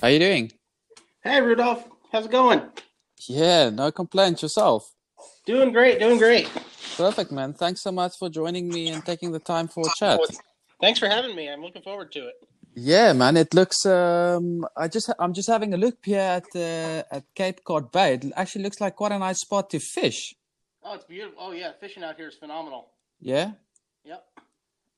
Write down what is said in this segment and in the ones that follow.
How you doing? Hey, Rudolph. How's it going? Yeah, no complaints yourself. Doing great, doing great. Perfect, man. Thanks so much for joining me and taking the time for a chat. Thanks for having me. I'm looking forward to it. Yeah, man. It looks. Um, I just. I'm just having a look here at uh, at Cape Cod Bay. It actually looks like quite a nice spot to fish. Oh, it's beautiful. Oh, yeah. Fishing out here is phenomenal. Yeah. Yep.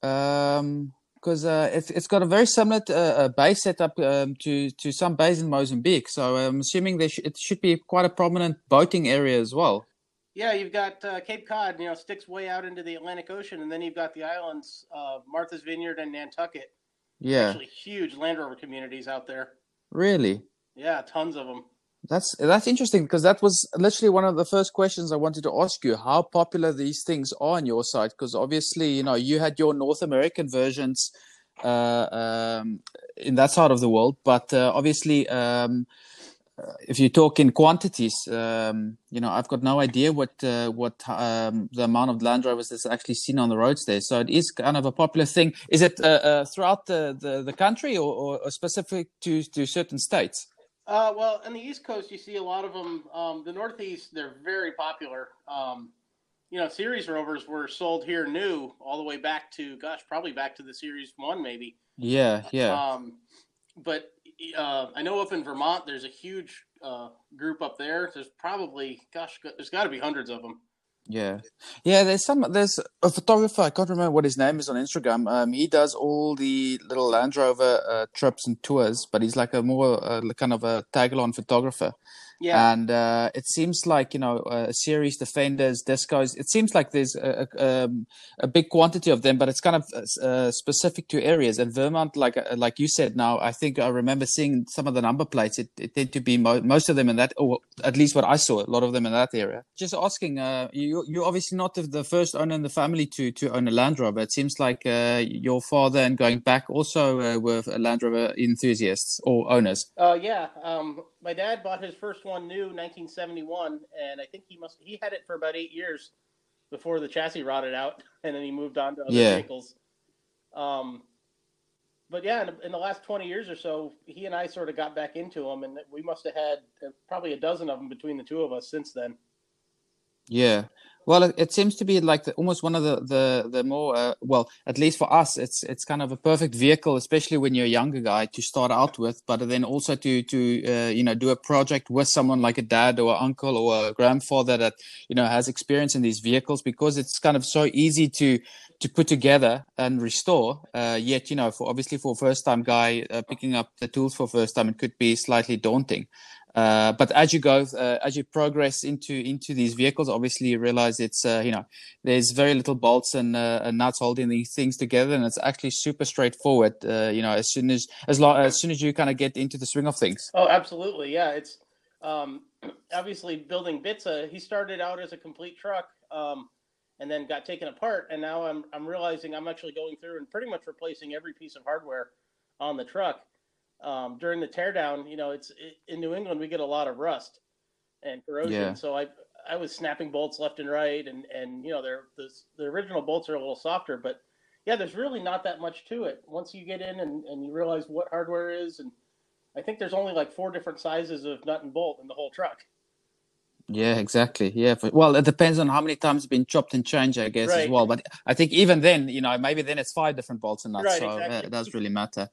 Um, because uh, it's it's got a very similar uh, uh, bay setup um, to to some bays in Mozambique. So I'm assuming there sh- it should be quite a prominent boating area as well. Yeah, you've got uh, Cape Cod, you know, sticks way out into the Atlantic Ocean, and then you've got the islands, uh, Martha's Vineyard and Nantucket. Yeah. Actually, huge Land Rover communities out there. Really. Yeah, tons of them. That's that's interesting because that was literally one of the first questions I wanted to ask you. How popular these things are on your side? Because obviously, you know, you had your North American versions uh, um, in that side of the world, but uh, obviously, um, if you talk in quantities, um, you know, I've got no idea what uh, what um, the amount of Land Rovers that's actually seen on the roads there. So it is kind of a popular thing. Is it uh, uh, throughout the, the, the country or, or specific to to certain states? Uh, well, on the East Coast, you see a lot of them. Um, the Northeast, they're very popular. Um, you know, series rovers were sold here new all the way back to, gosh, probably back to the Series One, maybe. Yeah, yeah. Um, but uh, I know up in Vermont, there's a huge uh, group up there. There's probably, gosh, there's got to be hundreds of them. Yeah, yeah. There's some. There's a photographer. I can't remember what his name is on Instagram. Um, he does all the little Land Rover uh, trips and tours, but he's like a more uh, kind of a tag-along photographer. Yeah. And uh, it seems like you know uh, series defenders, discos. It seems like there's a, a, um, a big quantity of them, but it's kind of uh, specific to areas. And Vermont, like uh, like you said, now I think I remember seeing some of the number plates. It, it tend to be mo- most of them in that, or at least what I saw, a lot of them in that area. Just asking, uh, you you're obviously not the first owner in the family to to own a Land Rover. It seems like uh, your father and going back also uh, were Land Rover enthusiasts or owners. Uh, yeah. Um, my dad bought his first one new 1971 and i think he must he had it for about eight years before the chassis rotted out and then he moved on to other Yeah. vehicles um, but yeah in, in the last 20 years or so he and i sort of got back into them and we must have had uh, probably a dozen of them between the two of us since then Yeah. Well, it, it seems to be like the, almost one of the the the more uh, well, at least for us, it's it's kind of a perfect vehicle, especially when you're a younger guy to start out with, but then also to to uh, you know do a project with someone like a dad or uncle or a grandfather that you know has experience in these vehicles because it's kind of so easy to to put together and restore. Uh, yet you know, for obviously for a first time guy uh, picking up the tools for first time, it could be slightly daunting. Uh, but as you go, uh, as you progress into into these vehicles, obviously you realize it's uh, you know there's very little bolts and, uh, and nuts holding these things together, and it's actually super straightforward. Uh, you know, as soon as as long as soon as you kind of get into the swing of things. oh absolutely yeah it's um, obviously building bitsa he started out as a complete truck um, and then got taken apart and now I'm, I'm realizing i'm actually going through and pretty much replacing every piece of hardware on the truck um, during the teardown you know it's it, in new england we get a lot of rust and corrosion. Yeah. so i i was snapping bolts left and right and and you know they're the, the original bolts are a little softer but yeah there's really not that much to it. Once you get in and, and you realize what hardware is and i think there's only like four different sizes of nut and bolt in the whole truck Yeah, exactly. Yeah. For, well, it depends on how many times it's been chopped and changed, I guess, as well. But I think even then, you know, maybe then it's five different bolts and nuts, Right, so uh, exactly. it does really matter.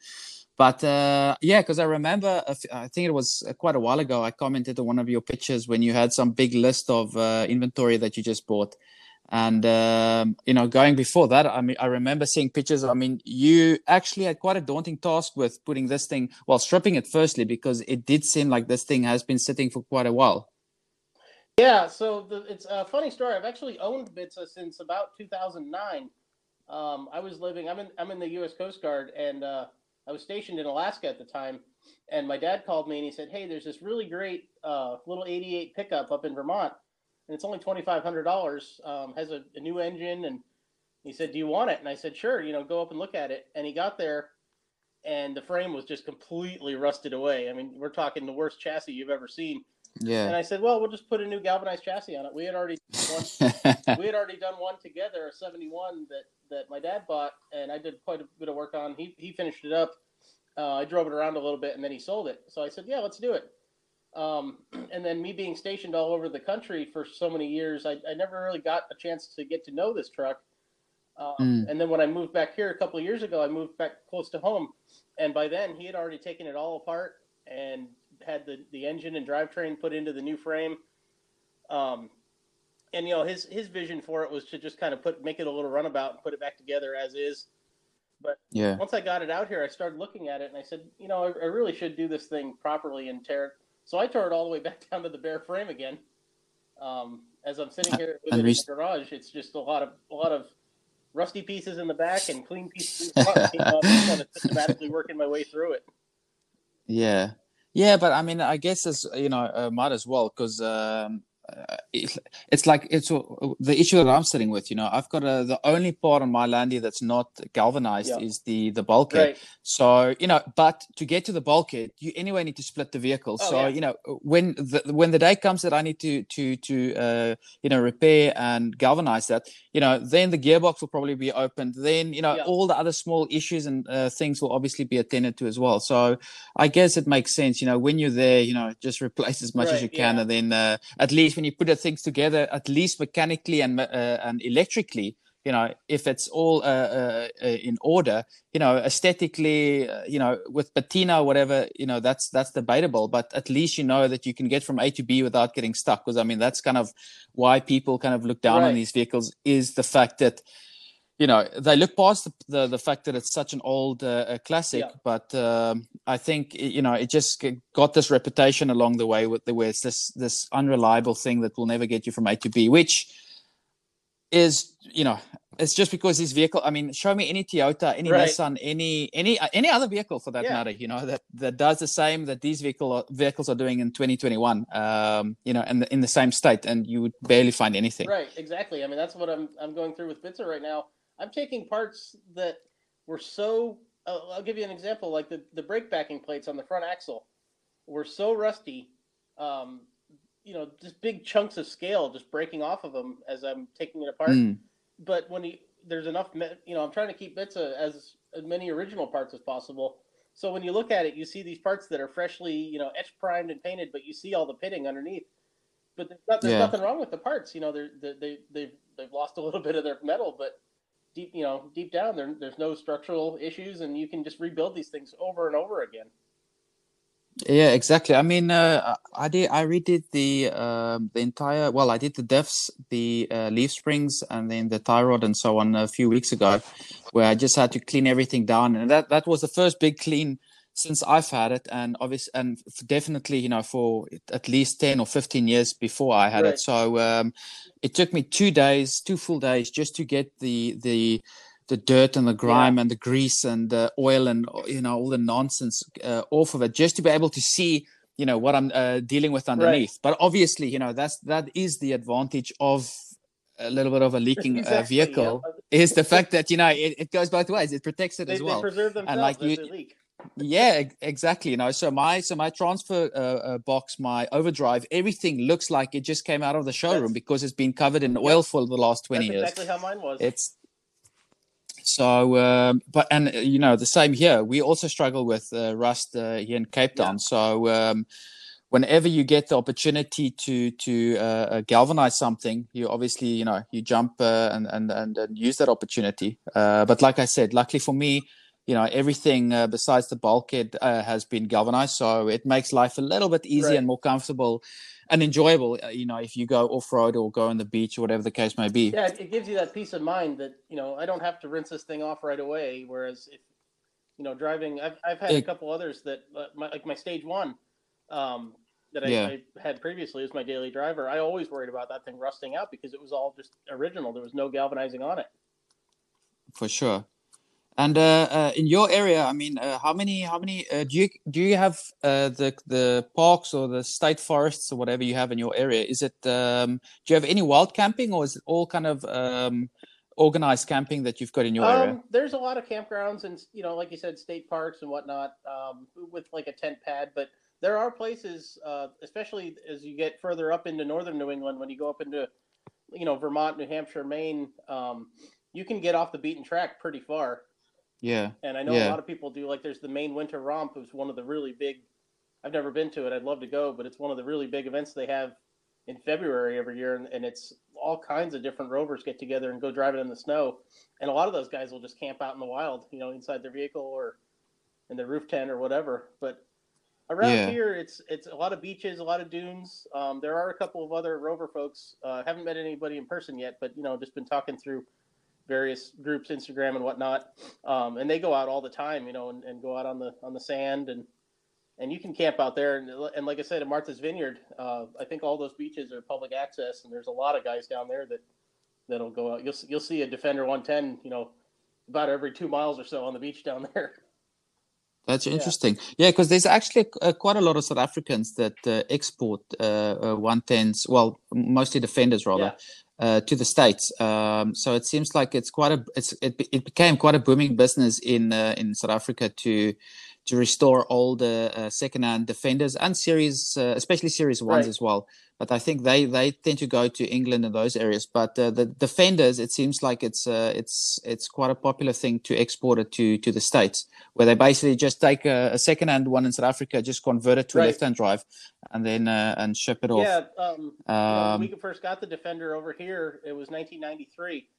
But uh, yeah, because I remember, a f- I think it was uh, quite a while ago, I commented on one of your pictures when you had some big list of uh, inventory that you just bought. And um, you know, going before that, I mean, I remember seeing pictures. I mean, you actually had quite a daunting task with putting this thing, well, stripping it firstly, because it did seem like this thing has been sitting for quite a while. Yeah, so the, it's a funny story. I've actually owned Bitsa since about 2009. Um, I was living. I'm in. I'm in the U.S. Coast Guard, and uh, I was stationed in Alaska at the time. And my dad called me and he said, "Hey, there's this really great uh, little '88 pickup up in Vermont, and it's only twenty five hundred dollars. Um, has a, a new engine." And he said, "Do you want it?" And I said, "Sure. You know, go up and look at it." And he got there, and the frame was just completely rusted away. I mean, we're talking the worst chassis you've ever seen. And I said, "Well, we'll just put a new galvanized chassis on it." We had already one, we had already done one together, a '71 that that my dad bought, and I did quite a bit of work on. He he finished it up, Uh, I drove it around a little bit, and then he sold it. So I said, "Yeah, let's do it." Um, and then me being stationed all over the country for so many years, I, I never really got a chance to get to know this truck. Um, Mm. And then when I moved back here a couple of years ago, I moved back close to home, and by then he had already taken it all apart and had the, the engine and drivetrain put into the new frame. Um, and you know his his vision for it was to just kind of put make it a little runabout and put it back together as is. But yeah. Once I got it out here, I started looking at it and I said, you know, I, I really should do this thing properly and tear it. So I tore it all the way back down to the bare frame again. Um, as I'm sitting here with it in re- the garage, it's just a lot of a lot of rusty pieces in the back and clean pieces in the front. I'm kind of systematically working my way through it. Yeah, yeah, but I mean, I guess as you know uh, might as well because um, uh, it, it's like it's uh, the issue that I'm sitting with. You know, I've got a the only part on my landy that's not galvanized Yeah. is the the bulkhead. Right. So you know, but to get to the bulkhead, you anyway need to split the vehicle. Oh, so yeah. you know, when the when the day comes that I need to to to uh, you know repair and galvanize that, you know, then the gearbox will probably be opened. Then you know, Yeah. all the other small issues and uh, things will obviously be attended to as well. So I guess it makes sense. You know, when you're there, you know, just replace as much as you can, and then uh, at least when you put the things together, at least mechanically and uh, and electrically, you know, if it's all uh, uh, uh, in order, you know, aesthetically, uh, you know, with patina or whatever, you know, that's that's debatable. But at least you know that you can get from A to B without getting stuck. Because I mean, that's kind of why people kind of look down on these vehicles is the fact that you know they look past the the, the fact that it's such an old uh, uh, classic Yeah. but um, i think you know it just got this reputation along the way with the where it's this this unreliable thing that will never get you from a to b which is you know it's just because this vehicle i mean show me any toyota any Right. nissan any any uh, any other vehicle for that Yeah. matter you know that that does the same that these vehicle vehicles are doing in 2021 um you know and in the same state and you would barely find anything Right, exactly. I mean, that's what I'm I'm going through with Bitsa right now. I'm taking parts that were so. Uh, I'll give you an example. Like the the brake backing plates on the front axle were so rusty. Um, you know, just big chunks of scale just breaking off of them as I'm taking it apart. Mm, But when you, there's enough, you know, I'm trying to keep Bitsa as as many original parts as possible. So when you look at it, you see these parts that are freshly, you know, etched, primed, and painted, but you see all the pitting underneath. But there's, not, there's Yeah. nothing wrong with the parts. You know, they're, they they they've they've lost a little bit of their metal, but deep, you know, deep down, there, there's no structural issues, and you can just rebuild these things over and over again. Yeah, exactly. I mean, uh, I did. I redid the um, the entire. Well, I did the diffs, the uh, leaf springs, and then the tie rod and so on a few weeks ago, where I just had to clean everything down, and that that was the first big clean since I've had it, and obviously, and definitely, you know, for at least ten or fifteen years before I had Right. it. So um, it took me two days, two full days, just to get the the the dirt and the grime and the grease and the oil and you know all the nonsense uh, off of it just to be able to see you know what i'm uh, dealing with underneath but obviously you know that's that is the advantage of a little bit of a leaking uh, vehicle yeah. is the fact that you know it, it goes both ways it protects it They, as they well preserve themselves like as you- they leak. Yeah exactly you know so my so my transfer uh, uh, box my overdrive everything looks like it just came out of the showroom That's- because it's been covered in oil for the last 20 That's years exactly how mine was. it's so um, but and uh, you know the same here we also struggle with uh, rust uh, here in cape Yeah. town so um, whenever you get the opportunity to to uh, uh, galvanize something you obviously you know you jump uh, and, and and and use that opportunity uh, but like i said luckily for me you know everything uh, besides the bulkhead uh, has been galvanized so it makes life a little bit easier Right. and more comfortable and enjoyable uh, you know if you go off-road or go on the beach or whatever the case may be Yeah, it, it gives you that peace of mind that you know I don't have to rinse this thing off right away. Whereas if you know driving, I've I've had a couple others that uh, my, like my stage one um, that I, Yeah. I had previously as my daily driver. I always worried about that thing rusting out because it was all just original. There was no galvanizing on it. for sure. And uh, uh, in your area, I mean, uh, how many, how many uh, do you do you have uh, the the parks or the state forests or whatever you have in your area? Is it um, do you have any wild camping or is it all kind of um, organized camping that you've got in your area? Um, there's a lot of campgrounds and you know, like you said, state parks and whatnot um, with like a tent pad. But there are places, uh, especially as you get further up into northern New England, when you go up into you know Vermont, New Hampshire, Maine, um, you can get off the beaten track pretty far. Yeah. And I know Yeah. a lot of people do like there's the Maine winter romp, who's one of the really big. I've never been to it. I'd love to go, but it's one of the really big events they have in February every year, and, and it's all kinds of different rovers get together and go driving in the snow, and a lot of those guys will just camp out in the wild, you know, inside their vehicle or in their roof tent or whatever. But around Yeah. here, it's it's a lot of beaches, a lot of dunes. Um, there are a couple of other rover folks. Uh, haven't met anybody in person yet, but you know, just been talking through various groups, Instagram and whatnot. Um, and they go out all the time, you know, and, and go out on the on the sand and and you can camp out there. And, and like I said, at Martha's Vineyard, uh, I think all those beaches are public access, and there's a lot of guys down there that that'll go out. You'll you'll see a Defender 110, you know, about every two miles or so on the beach down there. That's interesting. Yeah, because there's actually uh, quite a lot of South Africans that uh, export uh, uh, 110s, well, mostly defenders rather, uh, to the states. Um, so it seems like it's quite a it's it, it became quite a booming business in uh, in South Africa to to restore older uh, second-hand defenders and series, uh, especially series ones Right. as well. But I think they they tend to go to England and those areas. But uh, the defenders, it seems like it's uh, it's it's quite a popular thing to export it to to the states, where they basically just take a, a second-hand one in South Africa, just convert it to a Right. left-hand drive, and then uh, and ship it off. Yeah, um, Um, when we first got the Defender over here, it was 1993.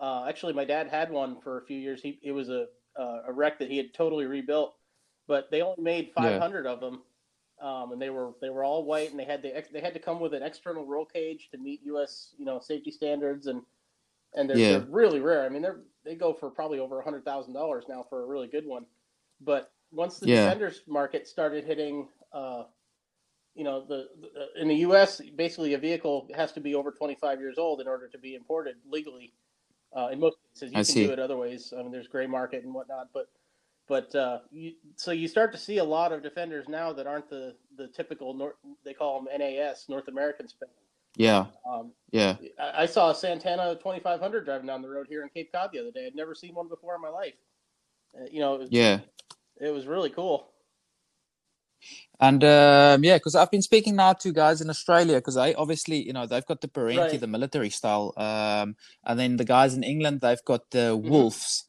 Uh, actually, my dad had one for a few years. He it was a uh, a wreck that he had totally rebuilt, but they only made 500 of them, um, and they were they were all white, and they had the ex- they had to come with an external roll cage to meet U.S. you know safety standards, and and they're, Yeah. they're really rare. I mean, they're they go for probably over hundred thousand dollars now for a really good one, but once the Yeah. Defenders market started hitting. Uh, you know the, the in the U.S. basically a vehicle has to be over 25 years old in order to be imported legally. Uh, in most cases, you I can see. do it other ways. I mean, there's gray market and whatnot, but but uh, you, so you start to see a lot of defenders now that aren't the the typical Nor- they call them NAS North American spec. yeah, Um, yeah. I, I saw a Santana 2500 driving down the road here in Cape Cod the other day. I'd never seen one before in my life. Uh, you know, it was, Yeah. it was really cool. And um, yeah, because I've been speaking now to guys in Australia because they obviously, you know, they've got the Perentie, Right. the military style, um, and then the guys in England they've got the Mm-hmm. Wolves,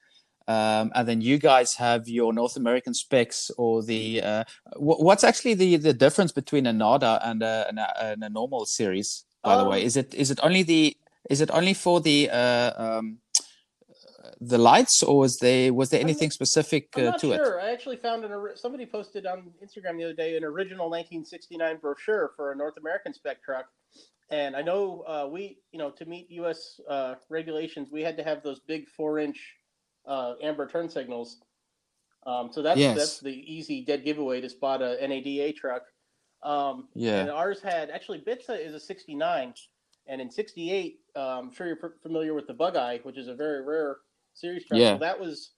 um, and then you guys have your North American specs or the. Uh, wh- what's actually the the difference between a NADA and a, and a, and a normal series? By the way, Um, is it is it only the is it only for the uh, um, the lights, or was there was there I'm- anything specific I'm uh, not to it? sure. I actually found an somebody posted on Instagram the other day an original 1969 brochure for a North American spec truck, and I know uh, we, you know, to meet U.S. Uh, regulations, we had to have those big four-inch uh, amber turn signals. Um, so that's Yes. that's the easy dead giveaway to spot a NADA truck. Um, Yeah. And ours had actually Bitsa is a 69, and in 68, uh, I'm sure you're familiar with the Bug Eye, which is a very rare series truck. Yeah. Well, that was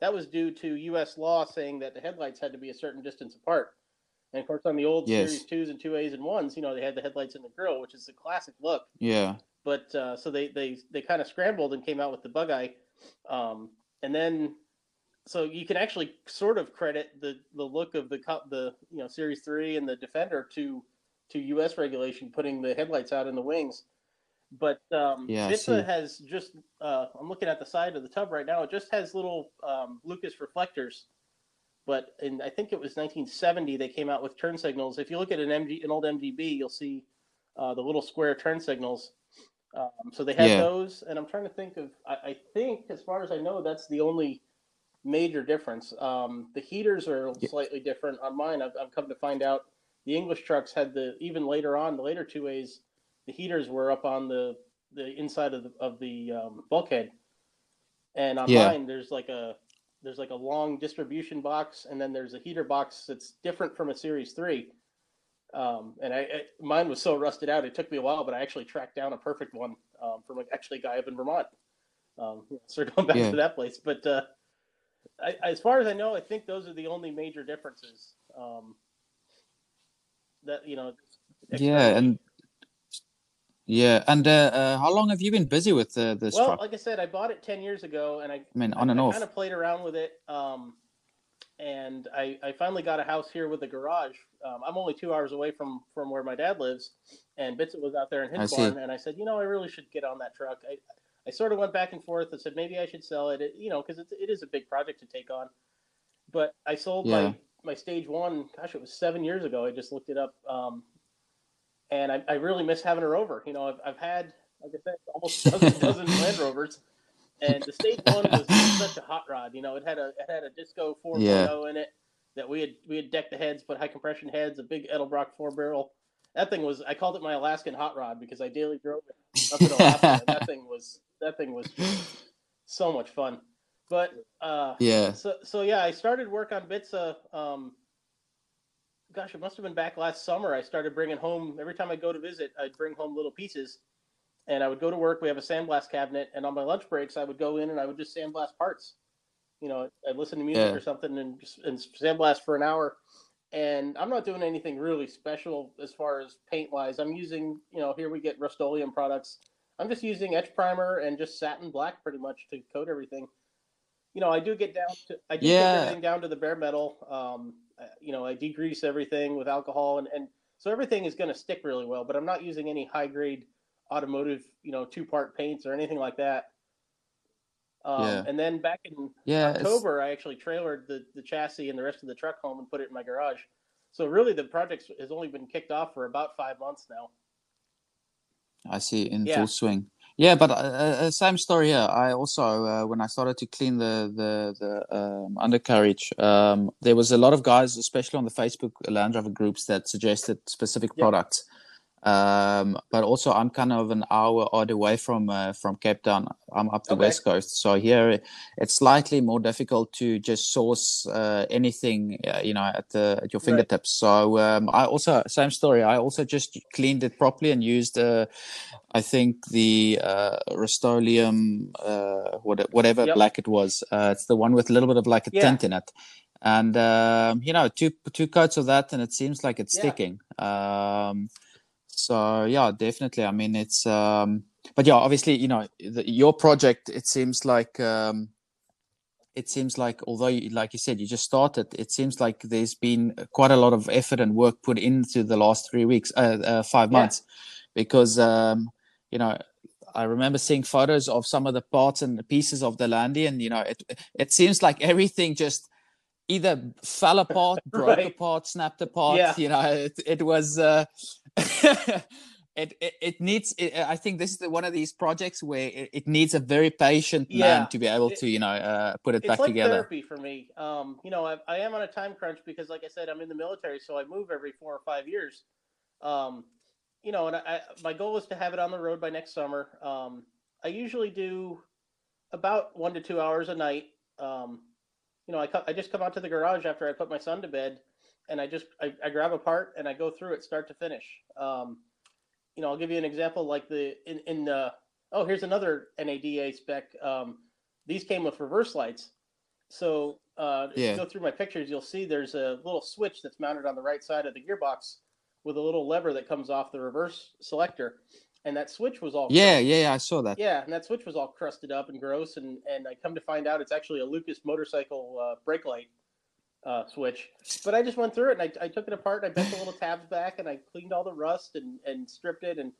that was due to U.S. law saying that the headlights had to be a certain distance apart. And of course, on the old Yes. Series twos and two A's and ones, you know, they had the headlights in the grill, which is a classic look. Yeah, But uh, so they they they kind of scrambled and came out with the Bug Eye, um, and then so you can actually sort of credit the the look of the co- the you know Series three and the Defender to to U.S. regulation putting the headlights out in the wings. But um, Yeah, see. has just uh, I'm looking at the side of the tub right now. It just has little um, Lucas reflectors. But in I think it was 1970 they came out with turn signals. If you look at an MG an old MGB, you'll see uh, the little square turn signals. Um, so they had Yeah. those, and I'm trying to think of. I, I think, as far as I know, that's the only major difference. Um, the heaters are Yeah. slightly different on mine. I've, I've come to find out the English trucks had the even later on the later two A's, the heaters were up on the the inside of the of the um, bulkhead, and on Yeah. mine there's like a there's like a long distribution box, and then there's a heater box that's different from a Series Three. Um, and I, I mine was so rusted out, it took me a while, but I actually tracked down a perfect one um, from like, actually a guy up in Vermont. Um, so going back Yeah. to that place, but uh, I, as far as I know, I think those are the only major differences. Um, that you know. yeah, and yeah, and uh, uh, how long have you been busy with uh, this well, truck? like I said, I bought it ten years ago, and I I mean, on and I off. kind of played around with it, um, and I, I finally got a house here with a garage. Um, I'm only two hours away from from where my dad lives, and Bitsit was out there in I his see. barn, and I said, you know, I really should get on that truck. I I sort of went back and forth. I said maybe I should sell it, it you know, because it is a big project to take on. But I sold yeah. my my stage one. Gosh, it was seven years ago. I just looked it up, um, and I, I really miss having a Rover. You know, I've, I've had like I said, almost a dozen, dozen Land Rovers, and the stage one was such a hot rod. You know, it had a it had a Disco 4.0 yeah. in it that we had we had decked the heads, put high compression heads, a big Edelbrock four barrel. That thing was I called it my Alaskan hot rod because I daily drove it up in Alaska. that thing was that thing was so much fun. But uh, yeah, so so yeah, I started work on Bitsa. Um, gosh, it must have been back last summer. I started bringing home every time I go to visit. I'd bring home little pieces, and I would go to work. We have a sandblast cabinet, and on my lunch breaks, I would go in and I would just sandblast parts. You know, I'd listen to music yeah. or something and just and sandblast for an hour. And I'm not doing anything really special as far as paint wise. I'm using, you know, here we get Rust-Oleum products. I'm just using etch primer and just satin black pretty much to coat everything. You know, I do get down to I do yeah. get everything down to the bare metal. Um, you know, I degrease everything with alcohol and and so everything is going to stick really well. But I'm not using any high grade automotive, you know, two part paints or anything like that. Um, yeah. And then back in yeah, October, I actually trailered the, the chassis and the rest of the truck home and put it in my garage. So really, the project has only been kicked off for about five months now. I see in yeah. full swing. Yeah, but uh, uh, same story here. I also, uh, when I started to clean the the, the um, undercarriage, um, there was a lot of guys, especially on the Facebook Land Rover groups, that suggested specific products. Um, but also, I'm kind of an hour odd away from uh, from Cape Town. I'm up the okay. west coast, so here it's slightly more difficult to just source uh, anything, uh, you know, at the at your fingertips. Right. So um, I also same story. I also just cleaned it properly and used, uh, I think the uh, Rust-Oleum, uh, whatever yep. black it was. Uh, it's the one with a little bit of like a yeah. tint in it and um, you know two two coats of that and it seems like it's yeah. sticking um, so yeah definitely i mean it's um but yeah obviously you know the, your project it seems like um it seems like although you, like you said you just started it seems like there's been quite a lot of effort and work put into the last three weeks uh, uh five yeah. months because um you know I remember seeing photos of some of the parts and the pieces of the Landy, and you know, it it seems like everything just either fell apart, broke right. apart, snapped apart. Yeah. You know, it, it was. Uh, it, it, it needs. It, I think this is the, one of these projects where it, it needs a very patient yeah. man to be able to, you know, uh, put it it's back like together. Therapy for me. Um, you know, I, I am on a time crunch because, like I said, I'm in the military, so I move every four or five years. Um, you know, and I, my goal is to have it on the road by next summer. Um, I usually do about one to two hours a night. Um, you know, I, I just come out to the garage after I put my son to bed and I just, I, I grab a part and I go through it start to finish. Um, you know, I'll give you an example like the, in, in the, oh, here's another NADA spec. Um, these came with reverse lights. So uh, if you go through my pictures, you'll see there's a little switch that's mounted on the right side of the gearbox with a little lever that comes off the reverse selector and that switch was all yeah crusted. yeah i saw that yeah and that switch was all crusted up and gross and and i come to find out it's actually a lucas motorcycle uh, brake light uh, switch but i just went through it and I, I took it apart and i bent the little tabs back and i cleaned all the rust and and stripped it and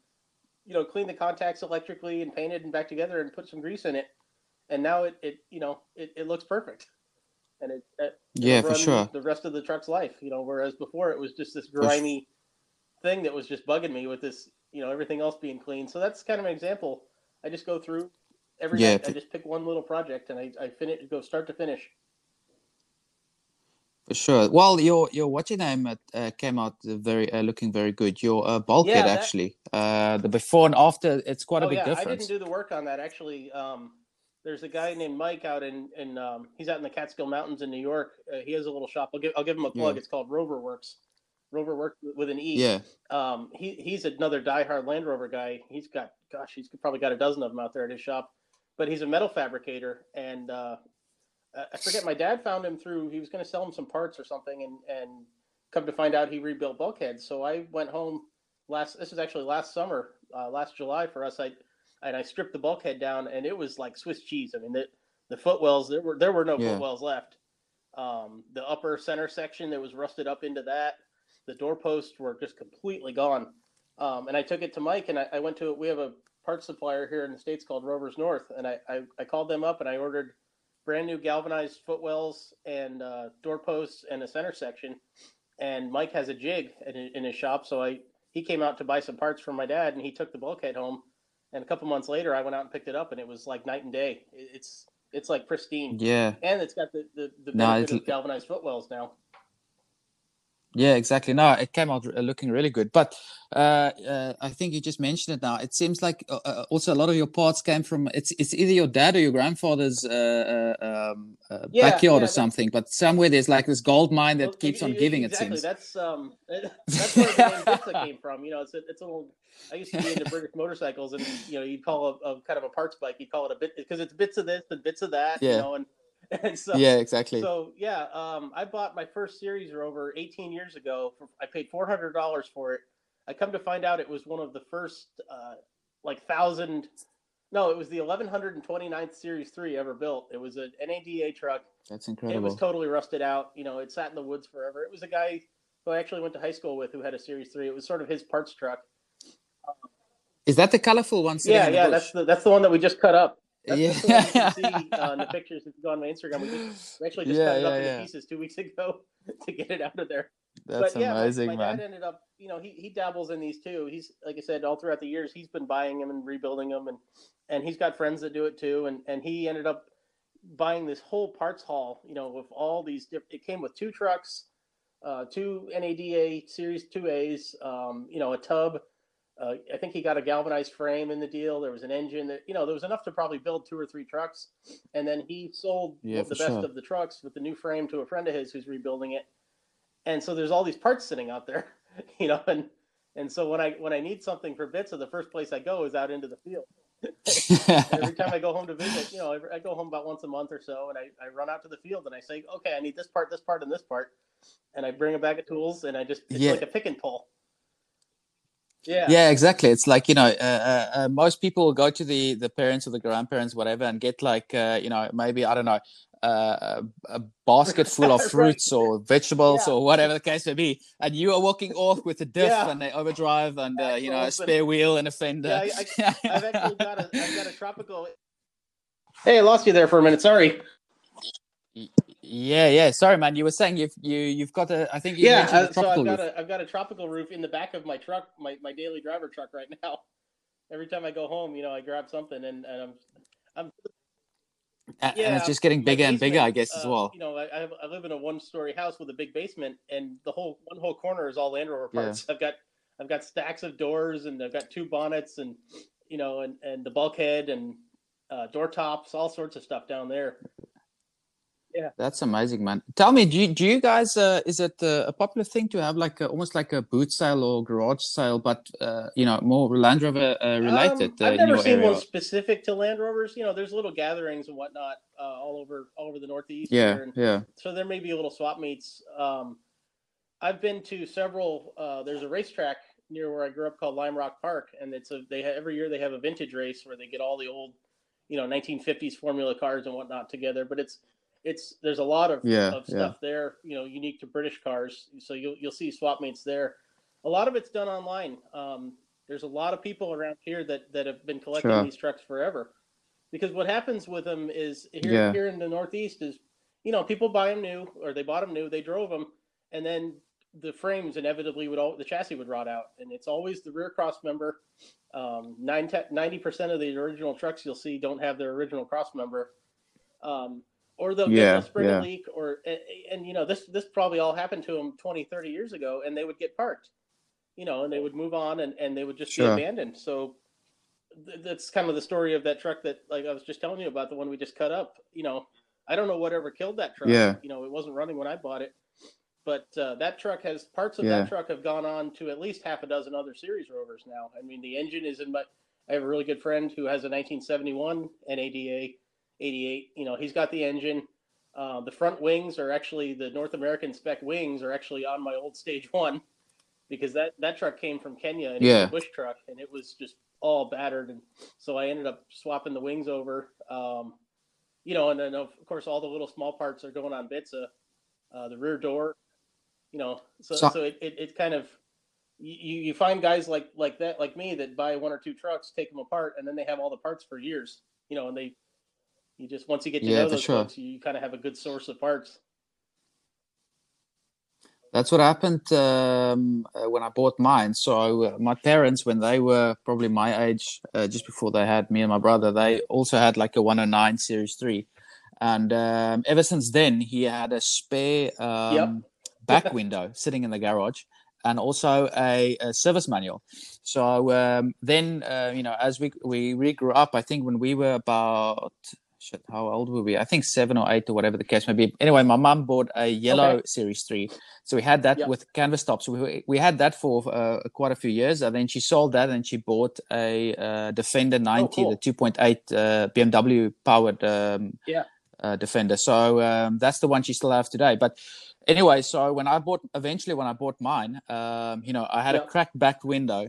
you know cleaned the contacts electrically and painted and back together and put some grease in it and now it, it you know it, it looks perfect and it, it yeah for sure the rest of the truck's life you know whereas before it was just this grimy thing that was just bugging me with this you know everything else being clean. So that's kind of an example. I just go through every yeah, night. I just pick one little project and I, I finish go start to finish. For sure. Well, your your what your name uh, came out very uh, looking very good. Your uh, bulkhead yeah, that... actually, uh, the before and after, it's quite oh, a big yeah, difference. I didn't do the work on that actually. Um, there's a guy named Mike out in in um, he's out in the Catskill Mountains in New York. Uh, he has a little shop. I'll give I'll give him a plug. Yeah. It's called Rover Works. Rover Works with an E. Yeah. Um, he he's another diehard Land Rover guy. He's got gosh, he's probably got a dozen of them out there at his shop. But he's a metal fabricator, and uh, I forget. My dad found him through. He was going to sell him some parts or something, and and come to find out he rebuilt bulkheads. So I went home last. This was actually last summer, uh, last July for us. I and I stripped the bulkhead down, and it was like Swiss cheese. I mean, the the footwells there were there were no yeah. footwells left. Um, the upper center section that was rusted up into that the doorposts were just completely gone. Um, and I took it to Mike, and I, I, went to we have a parts supplier here in the states called Rovers North, and I I, I called them up and I ordered brand new galvanized footwells and uh, doorposts and a center section. And Mike has a jig in, in his shop, so I he came out to buy some parts from my dad, and he took the bulkhead home. And a couple months later, I went out and picked it up, and it was like night and day. It's it's like pristine. Yeah. And it's got the the, the benefit of galvanized footwells now. Yeah, exactly. No, it came out looking really good. But uh, uh, I think you just mentioned it now. It seems like uh, uh, also a lot of your parts came from it's it's either your dad or your grandfather's uh, uh, um, uh, Yeah, backyard yeah, or something. But somewhere there's like this gold mine that Well, keeps e- on giving. Exactly. It seems. That's um, that's where the Bitsa came from. You know, it's a, it's a little. I used to be into British motorcycles, and you know, you'd call a, a kind of a parts bike. You'd call it a bit because it's bits of this and bits of that. You Yeah. know, and and so yeah, exactly. so yeah, um, I bought my first series rover 18 years ago. For, I paid four hundred dollars for it. I come to find out it was one of the first uh, like thousand. No, it was the 1129th Series three ever built. It was an NADA truck. That's incredible. It was totally rusted out. You know, it sat in the woods forever. It was a guy who I actually went to high school with who had a Series three. It was sort of his parts truck. Is that the colorful one? sitting Yeah, the yeah, that's the that's the one that we just cut up. That's, yeah. the you can see uh, in the pictures if you go on my Instagram. We, just, we actually just Yeah, cut it up yeah, into pieces two weeks ago to get it out of there. That's but yeah, my- amazing, my, man. dad ended up, you know, he, he dabbles in these too. He's like I said, all throughout the years, he's been buying them and rebuilding them, and and he's got friends that do it too. And and he ended up buying this whole parts haul, you know, with all these. Diff- it came with two trucks, uh, two NADA Series Two A's, um, you know, a tub. Uh, I think he got a galvanized frame in the deal. There was an engine that, you know, there was enough to probably build two or three trucks. And then he sold Yeah, the best sure. of the trucks with the new frame to a friend of his who's rebuilding it and so there's all these parts sitting out there you know and and so when i when i need something for Bitsa the first place i go is out into the field every time i go home to visit you know i go home about once a month or so and I, I run out to the field and i say okay i need this part this part and this part and i bring a bag of tools and i just it's Yeah. like a pick and pull yeah yeah exactly it's like you know uh, uh, uh, most people will go to the the parents or the grandparents whatever and get like uh, you know maybe i don't know uh, a, a basket full of Right. fruits or vegetables Yeah. or whatever the case may be and you are walking off with a diff Yeah. and an overdrive and uh, you know a spare wheel and a fender Yeah, i've actually got a i've got a tropical hey i lost you there for a minute sorry yeah yeah sorry man you were saying you've you you've got a i think you yeah mentioned uh, so i've got roof. a i've got a tropical roof in the back of my truck my, my daily driver truck right now every time i go home you know i grab something and, and i'm I'm. and yeah, it's just getting bigger and bigger i basement, guess as uh, well you know I, I, live in a one story house with a big basement and the whole one whole corner is all land rover Yeah. parts i've got i've got stacks of doors and i've got two bonnets and you know and and the bulkhead and uh, door tops all sorts of stuff down there That's amazing, man. Tell me, do you, do you guys uh, is it uh, a popular thing to have like a, almost like a boot sale or garage sale, but uh, you know more Land Rover uh, related Um, I've never seen area? one specific to Land Rovers. You know, there's little gatherings and whatnot uh, all over all over the Northeast. Yeah, and yeah, so there may be a little swap meets. Um, I've been to several. Uh, there's a racetrack near where I grew up called Lime Rock Park, and it's a they ha- every year they have a vintage race where they get all the old, you know, 1950s Formula cars and whatnot together. But it's it's there's a lot of, Yeah, of yeah. stuff there, you know, unique to British cars. So you'll you'll see swap meets there. A lot of it's done online. Um, there's a lot of people around here that that have been collecting Sure. these trucks forever. Because what happens with them is here Yeah. here in the Northeast is, you know, people buy them new or they bought them new, they drove them, and then the frames inevitably would all the chassis would rot out, and it's always the rear cross member. Um, nine ninety percent of the original trucks you'll see don't have their original cross member. Um, or they'll Yeah, get a spring yeah. leak or and, and you know this this probably all happened to them 20 30 years ago and they would get parked you know and they would move on and, and they would just Sure. be abandoned so th- that's kind of the story of that truck that like i was just telling you about the one we just cut up you know i don't know whatever killed that truck Yeah. you know it wasn't running when i bought it but uh, that truck has parts of Yeah. that truck have gone on to at least half a dozen other series rovers now i mean the engine is in my i have a really good friend who has a 1971 nada 88 you know he's got the engine uh, the front wings are actually the North American spec wings are actually on my old stage one because that that truck came from Kenya and it was a bush truck and it was just all battered and so I ended up swapping the wings over. Um, you know, and then of course all the little small parts are going on Bitsa. Uh, the rear door, you know, so So- so, it, it, it kind of you, you find guys like like that like me that buy one or two trucks, take them apart, and then they have all the parts for years. You know, and they you just once you get to Yeah, know those sure. folks, you kind of have a good source of parts. That's what happened um, uh, when I bought mine. So uh, my parents, when they were probably my age, uh, just before they had me and my brother, they also had like a 109 Series 3. And um, ever since then, he had a spare um, back window sitting in the garage and also a, a service manual. So um, then, uh, you know, as we, we we grew up, I think when we were about shit, how old were we? I think seven or eight or whatever the case may be. Anyway, my mum bought a yellow Okay. Series 3. So we had that Yeah. with canvas tops. We, we had that for uh, quite a few years. And then she sold that and she bought a uh, Defender 90, cool. the 2.8 uh, BMW powered um, Yeah. uh, Defender. So um, that's the one she still has today. But anyway, so when I bought, eventually when I bought mine, um, you know, I had Yeah. a cracked back window.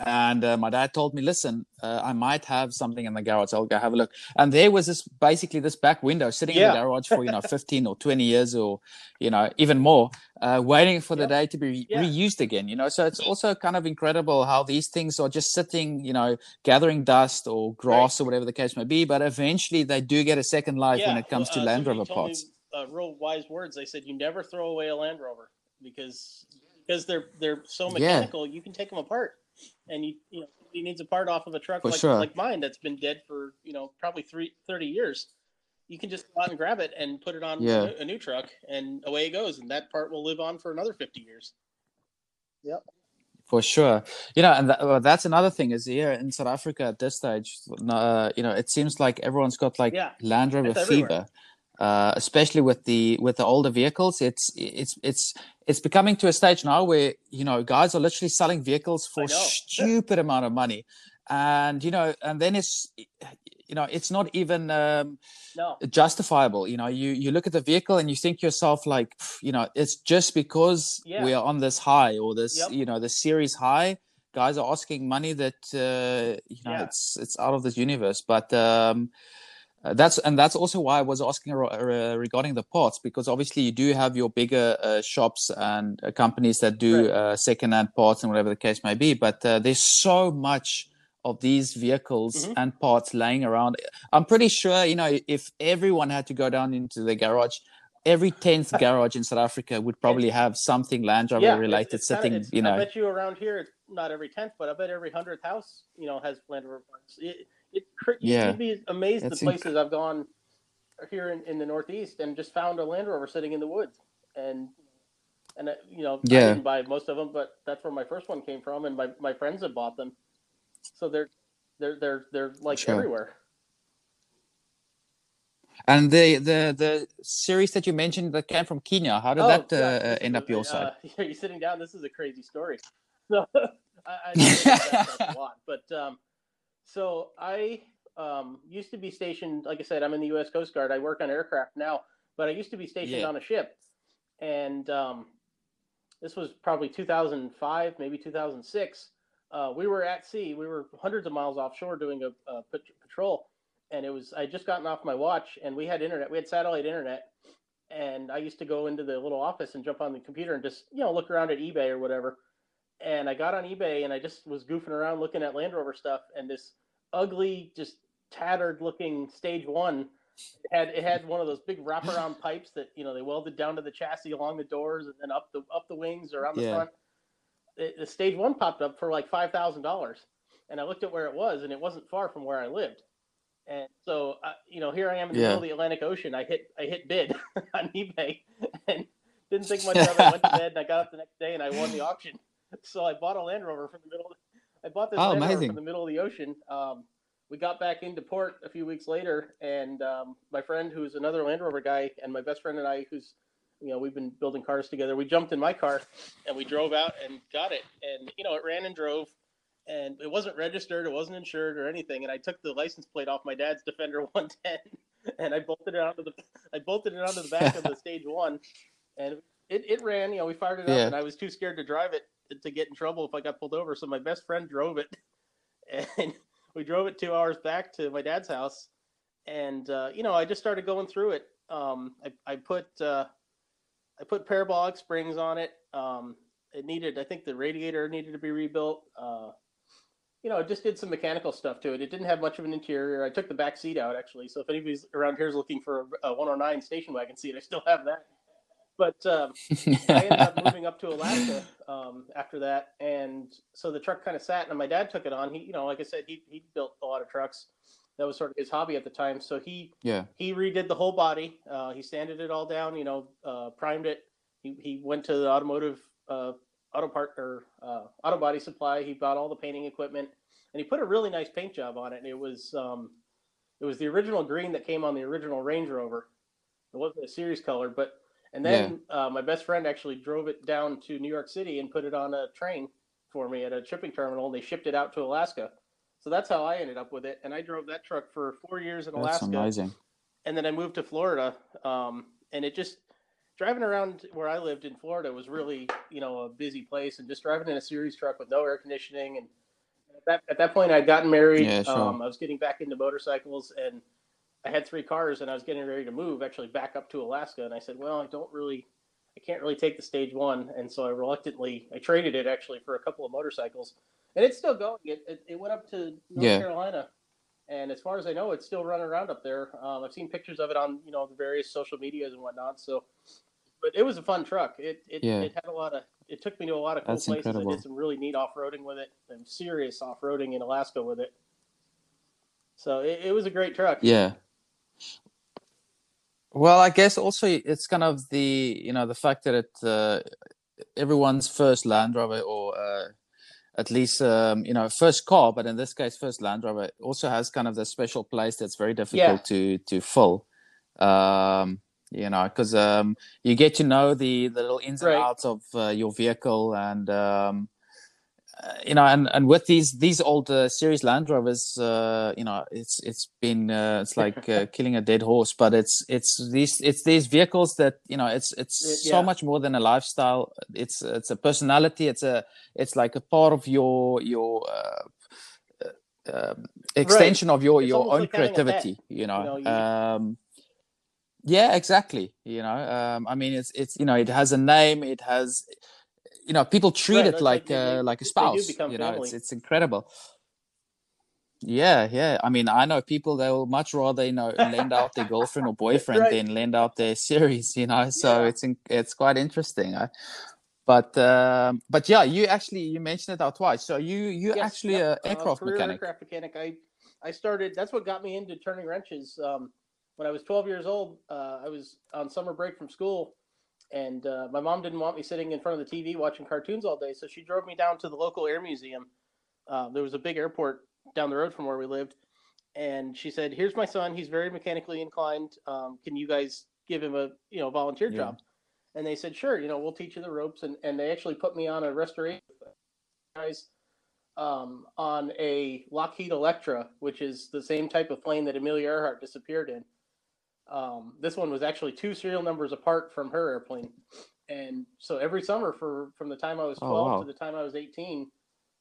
And uh, my dad told me, listen, uh, I might have something in the garage. I'll go have a look. And there was this basically this back window sitting in the garage for, you know, 15 or 20 years or, you know, even more, uh, waiting for the day to be Yeah. reused again, you know. So it's also kind of incredible how these things are just sitting, you know, gathering dust or grass or whatever the case may be. But eventually they do get a second life when it comes well, to uh, Land Rover told me, parts. uh, real wise words. They said you never throw away a Land Rover because because they're they're so Yeah. mechanical. You can take them apart, and you you know he needs a part off of a truck For like sure. like mine that's been dead for you know probably three, 30 years. You can just go out and grab it and put it on Yeah. a, new- a new truck, and away it goes, and that part will live on for another 50 years. Yep. For sure, you know, and that, well, that's another thing is here in South Africa at this stage, uh, you know, it seems like everyone's got like Yeah, Land Rover it's everywhere. fever, uh, especially with the with the older vehicles. It's it's it's it's becoming to a stage now where you know guys are literally selling vehicles for stupid amount of money, and you know, and then it's you know, it's not even. Um, No, justifiable you know you you look at the vehicle and you think yourself like you know it's just because Yeah. we are on this high or this Yep. you know the series high guys are asking money that uh, you know Yeah. it's it's out of this universe but um uh, that's and that's also why I was asking uh, regarding the parts because obviously you do have your bigger uh, shops and uh, companies that do Right. uh, second-hand parts and whatever the case may be. But uh, there's so much of these vehicles Mhm. and parts laying around. I'm pretty sure you know if everyone had to go down into the garage. Every tenth garage in South Africa would probably have something Land Rover yeah, it's- related it's kinda- sitting, you know. I bet you around here, it's not every tenth, but I bet every hundredth house, you know, has Land Rover parts. It, it, Yeah. you'd be amazed It's the inc- places I've gone here in, in the Northeast and just found a Land Rover sitting in the woods, and and uh, you know, I didn't buy most of them, but that's where my first one came from, and my, my friends have bought them, so they're they're they're they're like Sure. everywhere. And the the the series that you mentioned that came from Kenya, how did that yeah, uh, end up your side? Uh, yeah, you're sitting down. This is a crazy story. So I, I that a lot, but um, so I um, used to be stationed. Like I said, I'm in the U.S. Coast Guard. I work on aircraft now, but I used to be stationed Yeah. on a ship, and um, this was probably 2005, maybe 2006. Uh, we were at sea. We were hundreds of miles offshore doing a, a pat- patrol, and it was I just gotten off my watch, and we had internet. We had satellite internet, and I used to go into the little office and jump on the computer and just you know look around at eBay or whatever. And I got on eBay and I just was goofing around looking at Land Rover stuff, and this ugly, just tattered looking Stage One had it had one of those big wraparound pipes that you know they welded down to the chassis along the doors and then up the up the wings around the Yeah. front. The, the Stage One popped up for like five thousand dollars, and I looked at where it was, and it wasn't far from where I lived. And so, uh, you know, here I am in the Yeah. middle of the Atlantic Ocean. I hit I hit bid on eBay and didn't think much of it. Went to bed and I got up the next day and I won the auction. So I bought a Land Rover from the middle. I bought this Oh, Land Rover amazing. from the middle of the ocean. Um, we got back into port a few weeks later, and um, my friend, who's another Land Rover guy, and my best friend and I, who's you know we've been building cars together. We jumped in my car and we drove out and got it, and you know it ran and drove and it wasn't registered, it wasn't insured or anything. And I took the license plate off my dad's Defender 110, and I bolted it onto the I bolted it onto the back of the Stage One, and it, it ran. You know, we fired it up, Yeah. and I was too scared to drive it to get in trouble if I got pulled over. So my best friend drove it, and we drove it two hours back to my dad's house, and uh, you know I just started going through it. Um, I, I put uh, I put parabolic springs on it. Um, it needed. I think the radiator needed to be rebuilt. Uh, you know, I just did some mechanical stuff to it. It didn't have much of an interior. I took the back seat out actually. So if anybody's around here is looking for a, a 109 station wagon seat, I still have that. But um, I ended up moving up to Alaska um, after that, and so the truck kind of sat, and my dad took it on. He, you know, like I said, he he built a lot of trucks. That was sort of his hobby at the time. So he yeah he redid the whole body. Uh, he sanded it all down. You know, uh, primed it. He he went to the automotive uh, auto part or uh, auto body supply. He bought all the painting equipment, and he put a really nice paint job on it. And it was um, it was the original green that came on the original Range Rover. It wasn't a series color, but and then uh, my best friend actually drove it down to New York City and put it on a train for me at a shipping terminal, and they shipped it out to Alaska. So that's how I ended up with it. And I drove that truck for four years in that's Alaska. amazing And then I moved to Florida, um, and it just driving around where I lived in Florida was really, you know, a busy place. And just driving in a series truck with no air conditioning, and at that, at that point, I'd gotten married. Yeah, sure. um, I was getting back into motorcycles, and I had three cars, and I was getting ready to move actually back up to Alaska. And I said, well, I don't really, I can't really take the stage one, and so I reluctantly I traded it actually for a couple of motorcycles, and it's still going. It it, it went up to North Yeah. Carolina. And as far as I know, it's still running around up there. Um, I've seen pictures of it on you know the various social medias and whatnot. So, but it was a fun truck. It it, Yeah. it had a lot of. It took me to a lot of cool That's places. I incredible. did some really neat off roading with it, and serious off roading in Alaska with it. So it, it was a great truck. Yeah. Well, I guess also it's kind of the you know the fact that it uh, everyone's first Land Rover or uh, at least um, you know first car, but in this case first Land Rover also has kind of the special place that's very difficult to to fill. Um, you know, because um, you get to know the the little ins and Right. outs of uh, your vehicle and. Um, uh, you know, and, and with these these old uh, series Land Rovers, uh, you know, it's it's been uh, it's like uh, killing a dead horse, but it's it's these it's these vehicles that you know it's it's Y- so much more than a lifestyle. It's it's a personality. It's a it's like a part of your your uh, uh, um, extension of your It's your own like having a pet, creativity. You know, know, you- um, yeah, exactly. You know, um, I mean, it's it's you know, it has a name. It has you know, people treat Right, it like like they- uh, like a spouse. You know, family. it's it's incredible. Yeah, yeah. I mean, I know people they will much rather you know lend out their girlfriend or boyfriend Right. than lend out their series. You know, so Yeah. it's in, it's quite interesting. I, but um, but yeah, you actually you mentioned it out twice. So you you Yes, actually yep, a uh, aircraft career mechanic. aircraft mechanic. I I started. That's what got me into turning wrenches. Um, when I was 12 years old, uh, I was on summer break from school, and uh, my mom didn't want me sitting in front of the TV watching cartoons all day, so she drove me down to the local air museum. Uh, there was a big airport down the road from where we lived, and she said, "Here's my son. He's very mechanically inclined. Um, can you guys give him a you know volunteer Yeah. job?" And they said, "Sure. You know, we'll teach you the ropes." And and they actually put me on a restoration guys um, on a Lockheed Electra, which is the same type of plane that Amelia Earhart disappeared in. Um, this one was actually two serial numbers apart from her airplane, and so every summer for from the time I was Oh, twelve wow. to the time I was eighteen,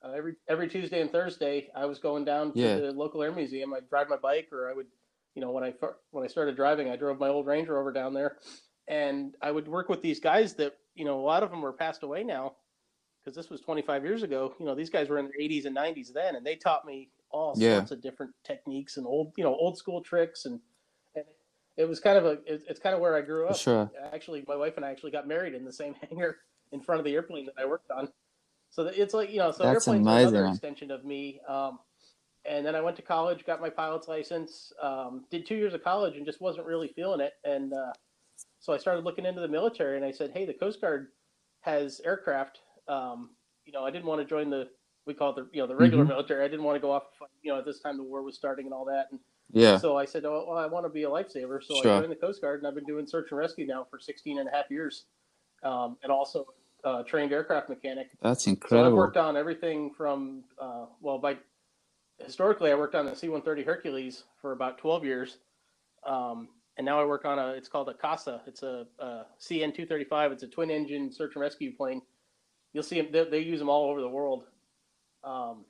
uh, every every Tuesday and Thursday I was going down to Yeah. the local air museum. I'd drive my bike, or I would, you know, when I when I started driving, I drove my old Range Rover down there, and I would work with these guys that you know a lot of them were passed away now because this was 25 years ago. You know, these guys were in their 80s and 90s then, and they taught me all Yeah. sorts of different techniques and old, you know, old school tricks, and it was kind of a, it, it's kind of where I grew up. sure. Actually, my wife and I actually got married in the same hangar in front of the airplane that I worked on. So that it's like you know, so That's airplanes are amazing, another extension of me. Um, and then I went to college, got my pilot's license, um, did two years of college, and just wasn't really feeling it. And uh, so I started looking into the military, and I said, "Hey, the Coast Guard has aircraft. Um, you know, I didn't want to join the we call it the you know the regular Mhm. military. I didn't want to go off. You know, at this time the war was starting and all that. And Yeah. so I said, "Oh, well, I want to be a lifesaver." So Sure. I joined the Coast Guard, and I've been doing search and rescue now for 16 and a half years, um, and also uh, trained aircraft mechanic. That's incredible. So I've worked on everything from uh, well, by historically, I worked on the C-130 Hercules for about 12 years, um, and now I work on a. It's called a Casa. It's a, a CN-235. It's a twin-engine search and rescue plane. You'll see them. They, they use them all over the world. Um,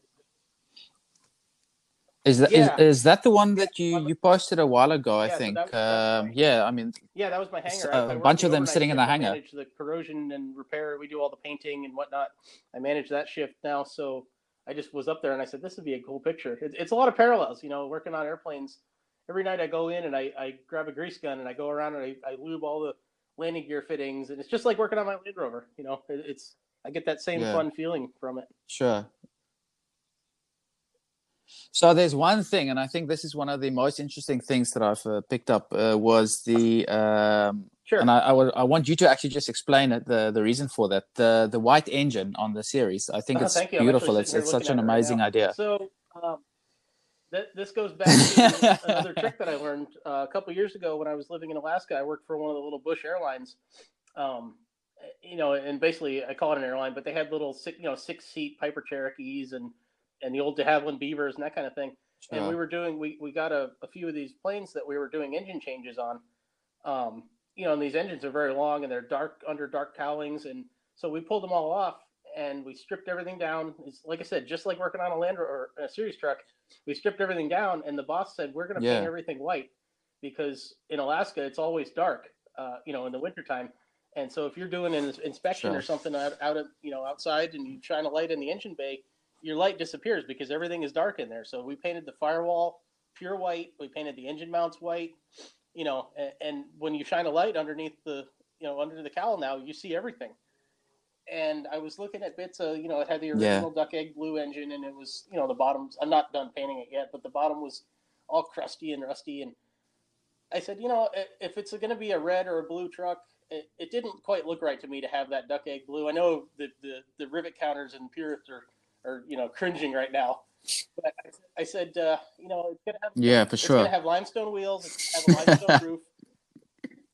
Is that is, Yeah. is that the one that you you posted a while ago? I Yeah, think. that was- um, yeah, I mean, Yeah, that was my hangar. a bunch of them sitting in the. I hangar. manage the corrosion and repair. We do all the painting and whatnot. I manage that shift now. So I just was up there and I said, this would be a cool picture. It, it's a lot of parallels, you know, working on airplanes. Every night I go in and I, I grab a grease gun and I go around and I, I lube all the landing gear fittings. And it's just like working on my Land Rover, you know, it, it's, I get that same Yeah. fun feeling from it. Sure. So there's one thing, and I think this is one of the most interesting things that I've uh, picked up uh, was the, um, Sure. and I, I, want you to actually just explain it, the the reason for that. The the white engine on the series, I think Oh, it's thank you. I'm actually beautiful. It's it's such an it right amazing idea. So um, that this goes back to another trick that I learned uh, a couple years ago when I was living in Alaska. I worked for one of the little Bush airlines, um, you know, and basically I call it an airline, but they had little six, you know, six seat Piper Cherokees and and the old De Havilland Beavers and that kind of thing. And we were doing we we got a, a few of these planes that we were doing engine changes on. Um, you know, and these engines are very long and they're dark under dark cowlings, and so we pulled them all off and we stripped everything down. It's like I said, just like working on a Land or a series truck, we stripped everything down, and the boss said we're going to Yeah. paint everything white because in Alaska it's always dark, uh, you know, in the wintertime. And so if you're doing an inspection Sure. or something out, out of you know outside and you shine a light in the engine bay, your light disappears because everything is dark in there. So we painted the firewall pure white. We painted the engine mounts white. You know, and, and when you shine a light underneath the you know under the cowl now, you see everything. And I was looking at bits of you know it had the Yeah. original duck egg blue engine and it was you know the bottoms. I'm not done painting it yet, but the bottom was all crusty and rusty and I said, you know, if it's going to be a red or a blue truck, it, it didn't quite look right to me to have that duck egg blue. I know the, the, the rivet counters and purists are, are, you know, cringing right now. But I, said, uh, you know, it's to have, Yeah, for it's sure. to have limestone wheels. It's to have a limestone roof.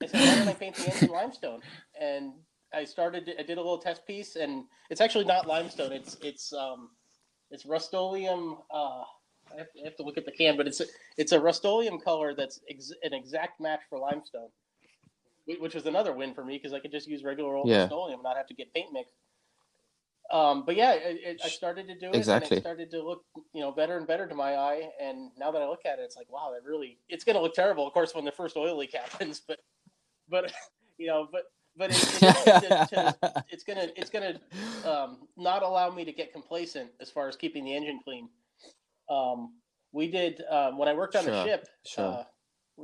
I said, why don't I paint the engine limestone? And I started, I did a little test piece and it's actually not limestone. It's, it's, um, it's Rust-Oleum, uh, I have, to, I have to look at the can, but it's a, it's a Rust-Oleum color that's ex- an exact match for limestone, which was another win for me because I could just use regular old Yeah. Rust-Oleum and not have to get paint mixed. Um, but yeah, it, it, I started to do it, Exactly. and it started to look, you know, better and better to my eye. And now that I look at it, it's like, wow, that really, it's going to look terrible, of course, when the first oil leak happens. But, but, you know, but, but it, it, to, to, it's gonna, it's gonna um, not allow me to get complacent as far as keeping the engine clean. Um, we did um, when I worked on the ship, sure. uh,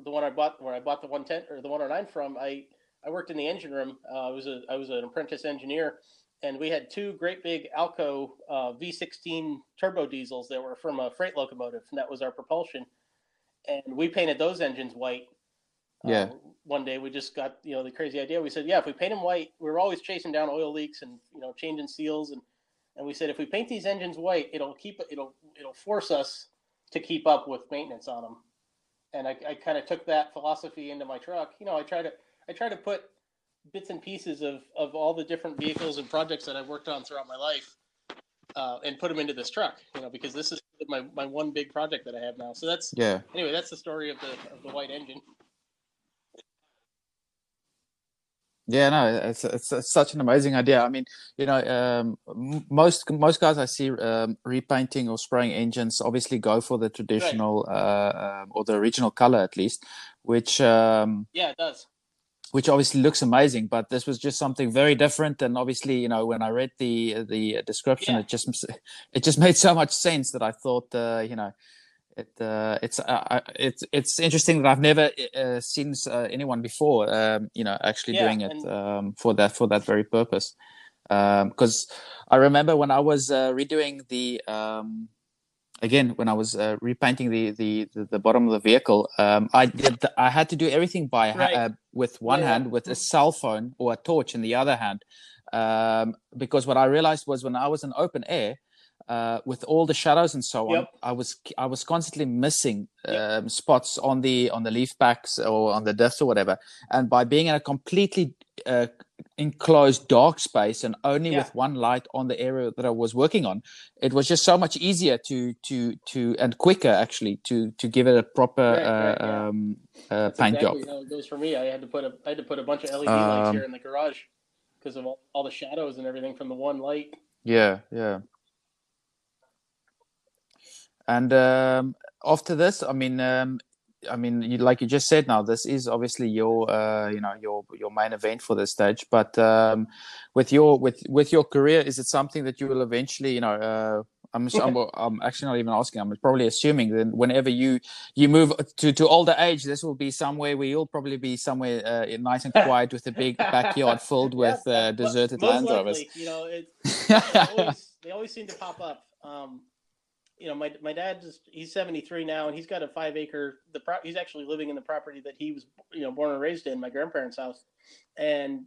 the one I bought, where I bought the 110 or the 109 from. I I worked in the engine room. Uh, I was a I was an apprentice engineer, and we had two great big Alco uh, V16 turbo diesels that were from a freight locomotive, and that was our propulsion. And we painted those engines white. Yeah. Uh, one day we just got you know the crazy idea. We said, yeah, if we paint them white, we were always chasing down oil leaks and you know changing seals and and we said if we paint these engines white, it'll keep it'll it'll force us to keep up with maintenance on them. And I, I kind of took that philosophy into my truck. You know, I try to I try to put bits and pieces of of all the different vehicles and projects that I've worked on throughout my life, uh, and put them into this truck. You know, because this is my my one big project that I have now. So that's Yeah. anyway. That's the story of the of the white engine. Yeah, no, it's, it's it's such an amazing idea. I mean, you know, um, most most guys I see um, repainting or spraying engines obviously go for the traditional uh, um, or the original color at least, which um, Yeah, it does. Which obviously looks amazing. But this was just something very different, and obviously, you know, when I read the the description, Yeah. it just it just made so much sense that I thought, uh, you know, it uh, it's uh, it's it's interesting that I've never uh, seen uh, anyone before, um, you know, actually Yeah, doing it and- um, for that for that very purpose. Because I remember when I was uh, redoing the um, again when I was uh, repainting the, the the the bottom of the vehicle, um, I did the, I had to do everything by ha- Right. uh, with one Yeah, hand with a cell phone or a torch in the other hand. Um, because what I realized was when I was in open air, uh, with all the shadows and so on, Yep. I was I was constantly missing Yep. um, spots on the on the leaf backs or on the diffs or whatever. And by being in a completely uh, enclosed dark space and only Yeah. with one light on the area that I was working on, it was just so much easier to to to and quicker actually to to give it a proper Right, right, uh, yeah. um, uh, paint exactly job. how it goes for me. I had to put a I had to put a bunch of LED lights Um, here in the garage because of all, all the shadows and everything from the one light. Yeah, yeah. And um, after this, I mean, um, I mean, you, like you just said, now this is obviously your, uh, you know, your your main event for this stage. But um, with your with with your career, is it something that you will eventually, you know, uh, I'm, I'm, I'm actually not even asking. I'm probably assuming that whenever you you move to to older age, this will be somewhere where you'll probably be somewhere uh, nice and quiet with a big backyard filled with uh, deserted Land Rovers. you know, it, they, always, they always seem to pop up. Um, you know, my my dad he's 73 now, and he's got a five acre. The pro, he's actually living in the property that he was, you know, born and raised in, my grandparents' house, and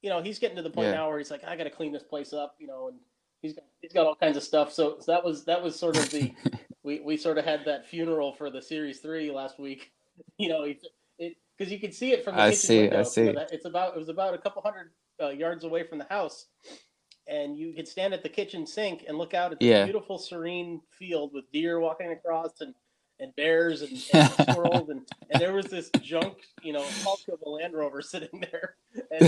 you know, he's getting to the point Yeah. now where he's like, I got to clean this place up, you know, and he's got he's got all kinds of stuff. So, so that was that was sort of the we we sort of had that funeral for the series three last week. You know, it it because you could see it from the I kitchen see, I see. Know, that- it's about it was about a couple hundred uh, yards away from the house, and you could stand at the kitchen sink and look out at the Yeah. beautiful, serene field with deer walking across and and bears and, and squirrels and, and there was this junk, you know, hulk of a Land Rover sitting there. And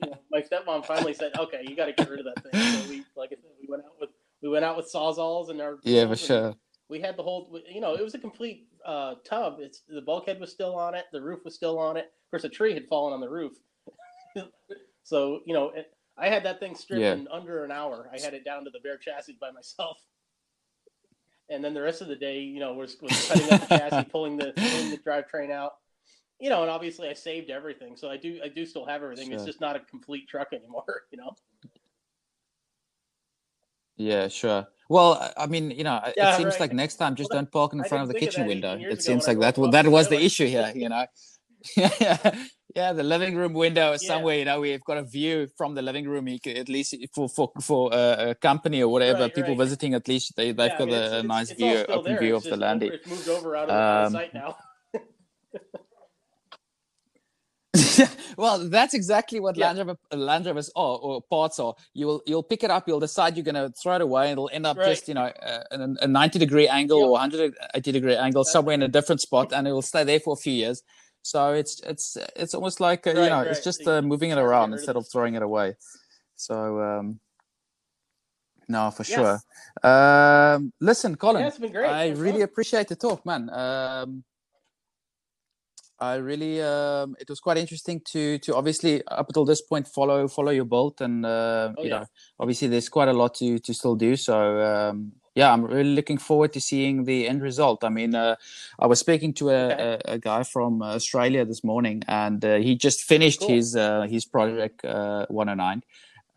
you know, my stepmom finally said, "Okay, you got to get rid of that thing." So we, like I said, we went out with we went out with sawzalls and our yeah, for sure. We had the whole, you know, it was a complete uh, tub. It's the bulkhead was still on it, the roof was still on it. Of course, a tree had fallen on the roof, so you know, it, I had that thing stripped Yeah. in under an hour. I had it down to the bare chassis by myself. And then the rest of the day, you know, was, was cutting up the chassis, pulling the pulling the drivetrain out. You know, and obviously I saved everything, so I do I do still have everything. It's just not a complete truck anymore. You know. Yeah, sure. Well, I- mean, you know, it seems right. like next time just Well, don't park in front of the didn't of kitchen window. It seems like that that was the the issue here, you know. yeah, yeah, the living room window is Yeah. somewhere, you know, we've got a view from the living room. You could, at least for for for uh, a company or whatever, Right, people right. visiting, at least they they've Yeah, I got mean, a, it's- nice it's view, open there. view It's of the just land. It's moved over out of the, Um, sight now. well, that's exactly what Yeah. Land, Rover, Land Rovers are, or parts are. You'll you'll pick it up. You'll decide you're going to throw it away, and it'll end up Right. just you know uh, a, a 90 degree angle Yep. or 180 degree angle That's- somewhere in a different spot, and it will stay there for a few years. So it's it's it's almost like uh, you Right, know it's just uh, moving it start to get around instead of throwing it away. So um, no, for Yes. sure. Um, listen, Colin, Yeah, it's been great. I It's really fun. appreciate the talk, man. Um, I really, um, it was quite interesting to to obviously up until this point follow follow your bolt, and uh, Oh, you yeah. know, obviously there's quite a lot to to still do. So um, yeah, I'm really looking forward to seeing the end result. I mean, uh, I was speaking to a, a, a guy from Australia this morning, and uh, he just finished Cool. his uh, his project uh, 109,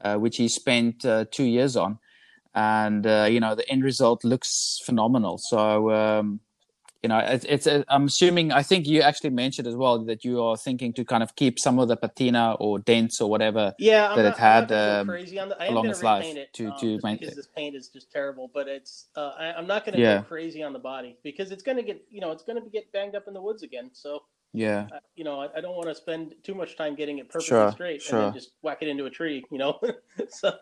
uh, which he spent uh, two years on, and uh, you know the end result looks phenomenal. So. Um, you know, it's, it's a, I'm assuming. I think you actually mentioned as well that you are thinking to kind of keep some of the patina or dents or whatever. Yeah, I'm that it not, had, I'm not gonna um, crazy on the. I am along its life repaint it to- um, to main- because this paint is just terrible. But it's uh, I, I'm not gonna Yeah. go crazy on the body because it's gonna get you know it's gonna get banged up in the woods again. So Yeah, uh, you know I, I don't want to spend too much time getting it perfectly Sure, straight and then just whack it into a tree. You know, so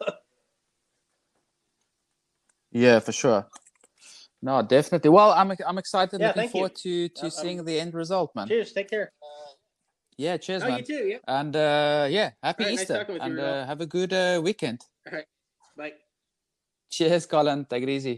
yeah, for sure. No, definitely. Well, I'm I'm excited. Yeah, looking thank you. forward to to seeing the end result, man. cheers. Take care. Yeah, cheers, Oh, man. you too. Yeah. And uh, yeah, happy right, nice Easter, you, and Rudolph. uh, have a good uh, weekend. All right. Bye. Cheers, Colin. Take it easy.